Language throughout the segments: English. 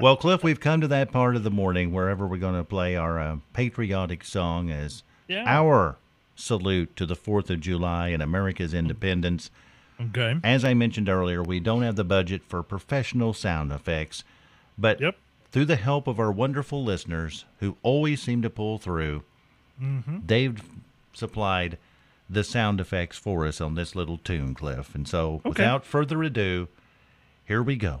Well, Cliff, we've come to that part of the morning wherever we're going to play our uh, patriotic song as Yeah. our salute to the 4th of July and America's independence. Okay. As I mentioned earlier, we don't have the budget for professional sound effects, but Yep. through the help of our wonderful listeners who always seem to pull through, Dave supplied the sound effects for us on this little tune, Cliff. And so, without further ado, here we go.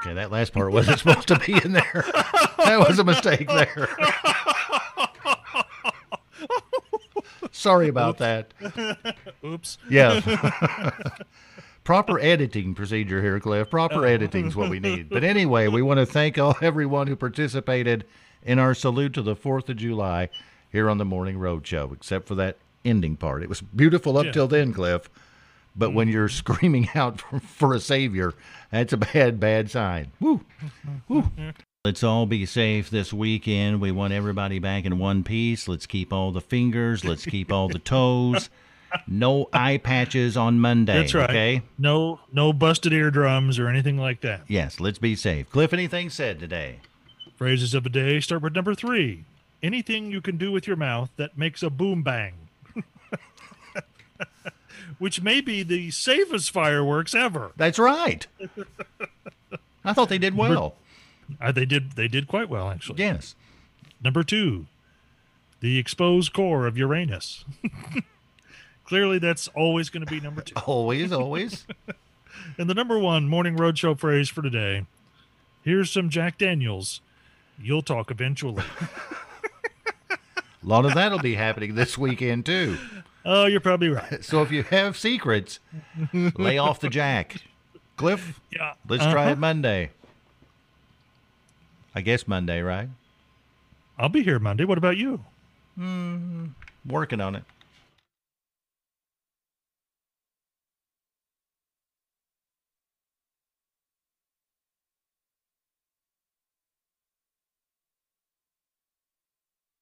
Okay, that last part wasn't supposed to be in there. That was a mistake there. Sorry about that. Oops. Yeah. Proper editing procedure here, Cliff. Proper oh. editing is what we need. But anyway, we want to thank all everyone who participated in our salute to the 4th of July here on the Morning Road Show, except for that ending part. It was beautiful up Yeah. till then, Cliff. But when mm. you're screaming out for, for a savior, that's a bad, bad sign. Woo. Woo. Let's all be safe this weekend. We want everybody back in one piece. Let's keep all the fingers. Let's keep all the toes. No eye patches on Monday. That's right. Okay. No, no busted eardrums or anything like that. Yes, let's be safe. Cliff, anything said today? Phrases of the day start with number three. Anything you can do with your mouth that makes a boom bang. Which may be the safest fireworks ever. That's right. I thought they did well. Uh, they did they did quite well actually. Yes. Number two, the exposed core of Uranus. Clearly, that's always going to be number two. Always, always. And the number one morning roadshow phrase for today here's some Jack Daniels. You'll talk eventually. A lot of that'll be happening this weekend too. Oh, you're probably right. So if you have secrets, lay off the jack. Cliff, Yeah. let's try Uh-huh. it Monday. I guess Monday, right? I'll be here Monday. What about you? Working on it.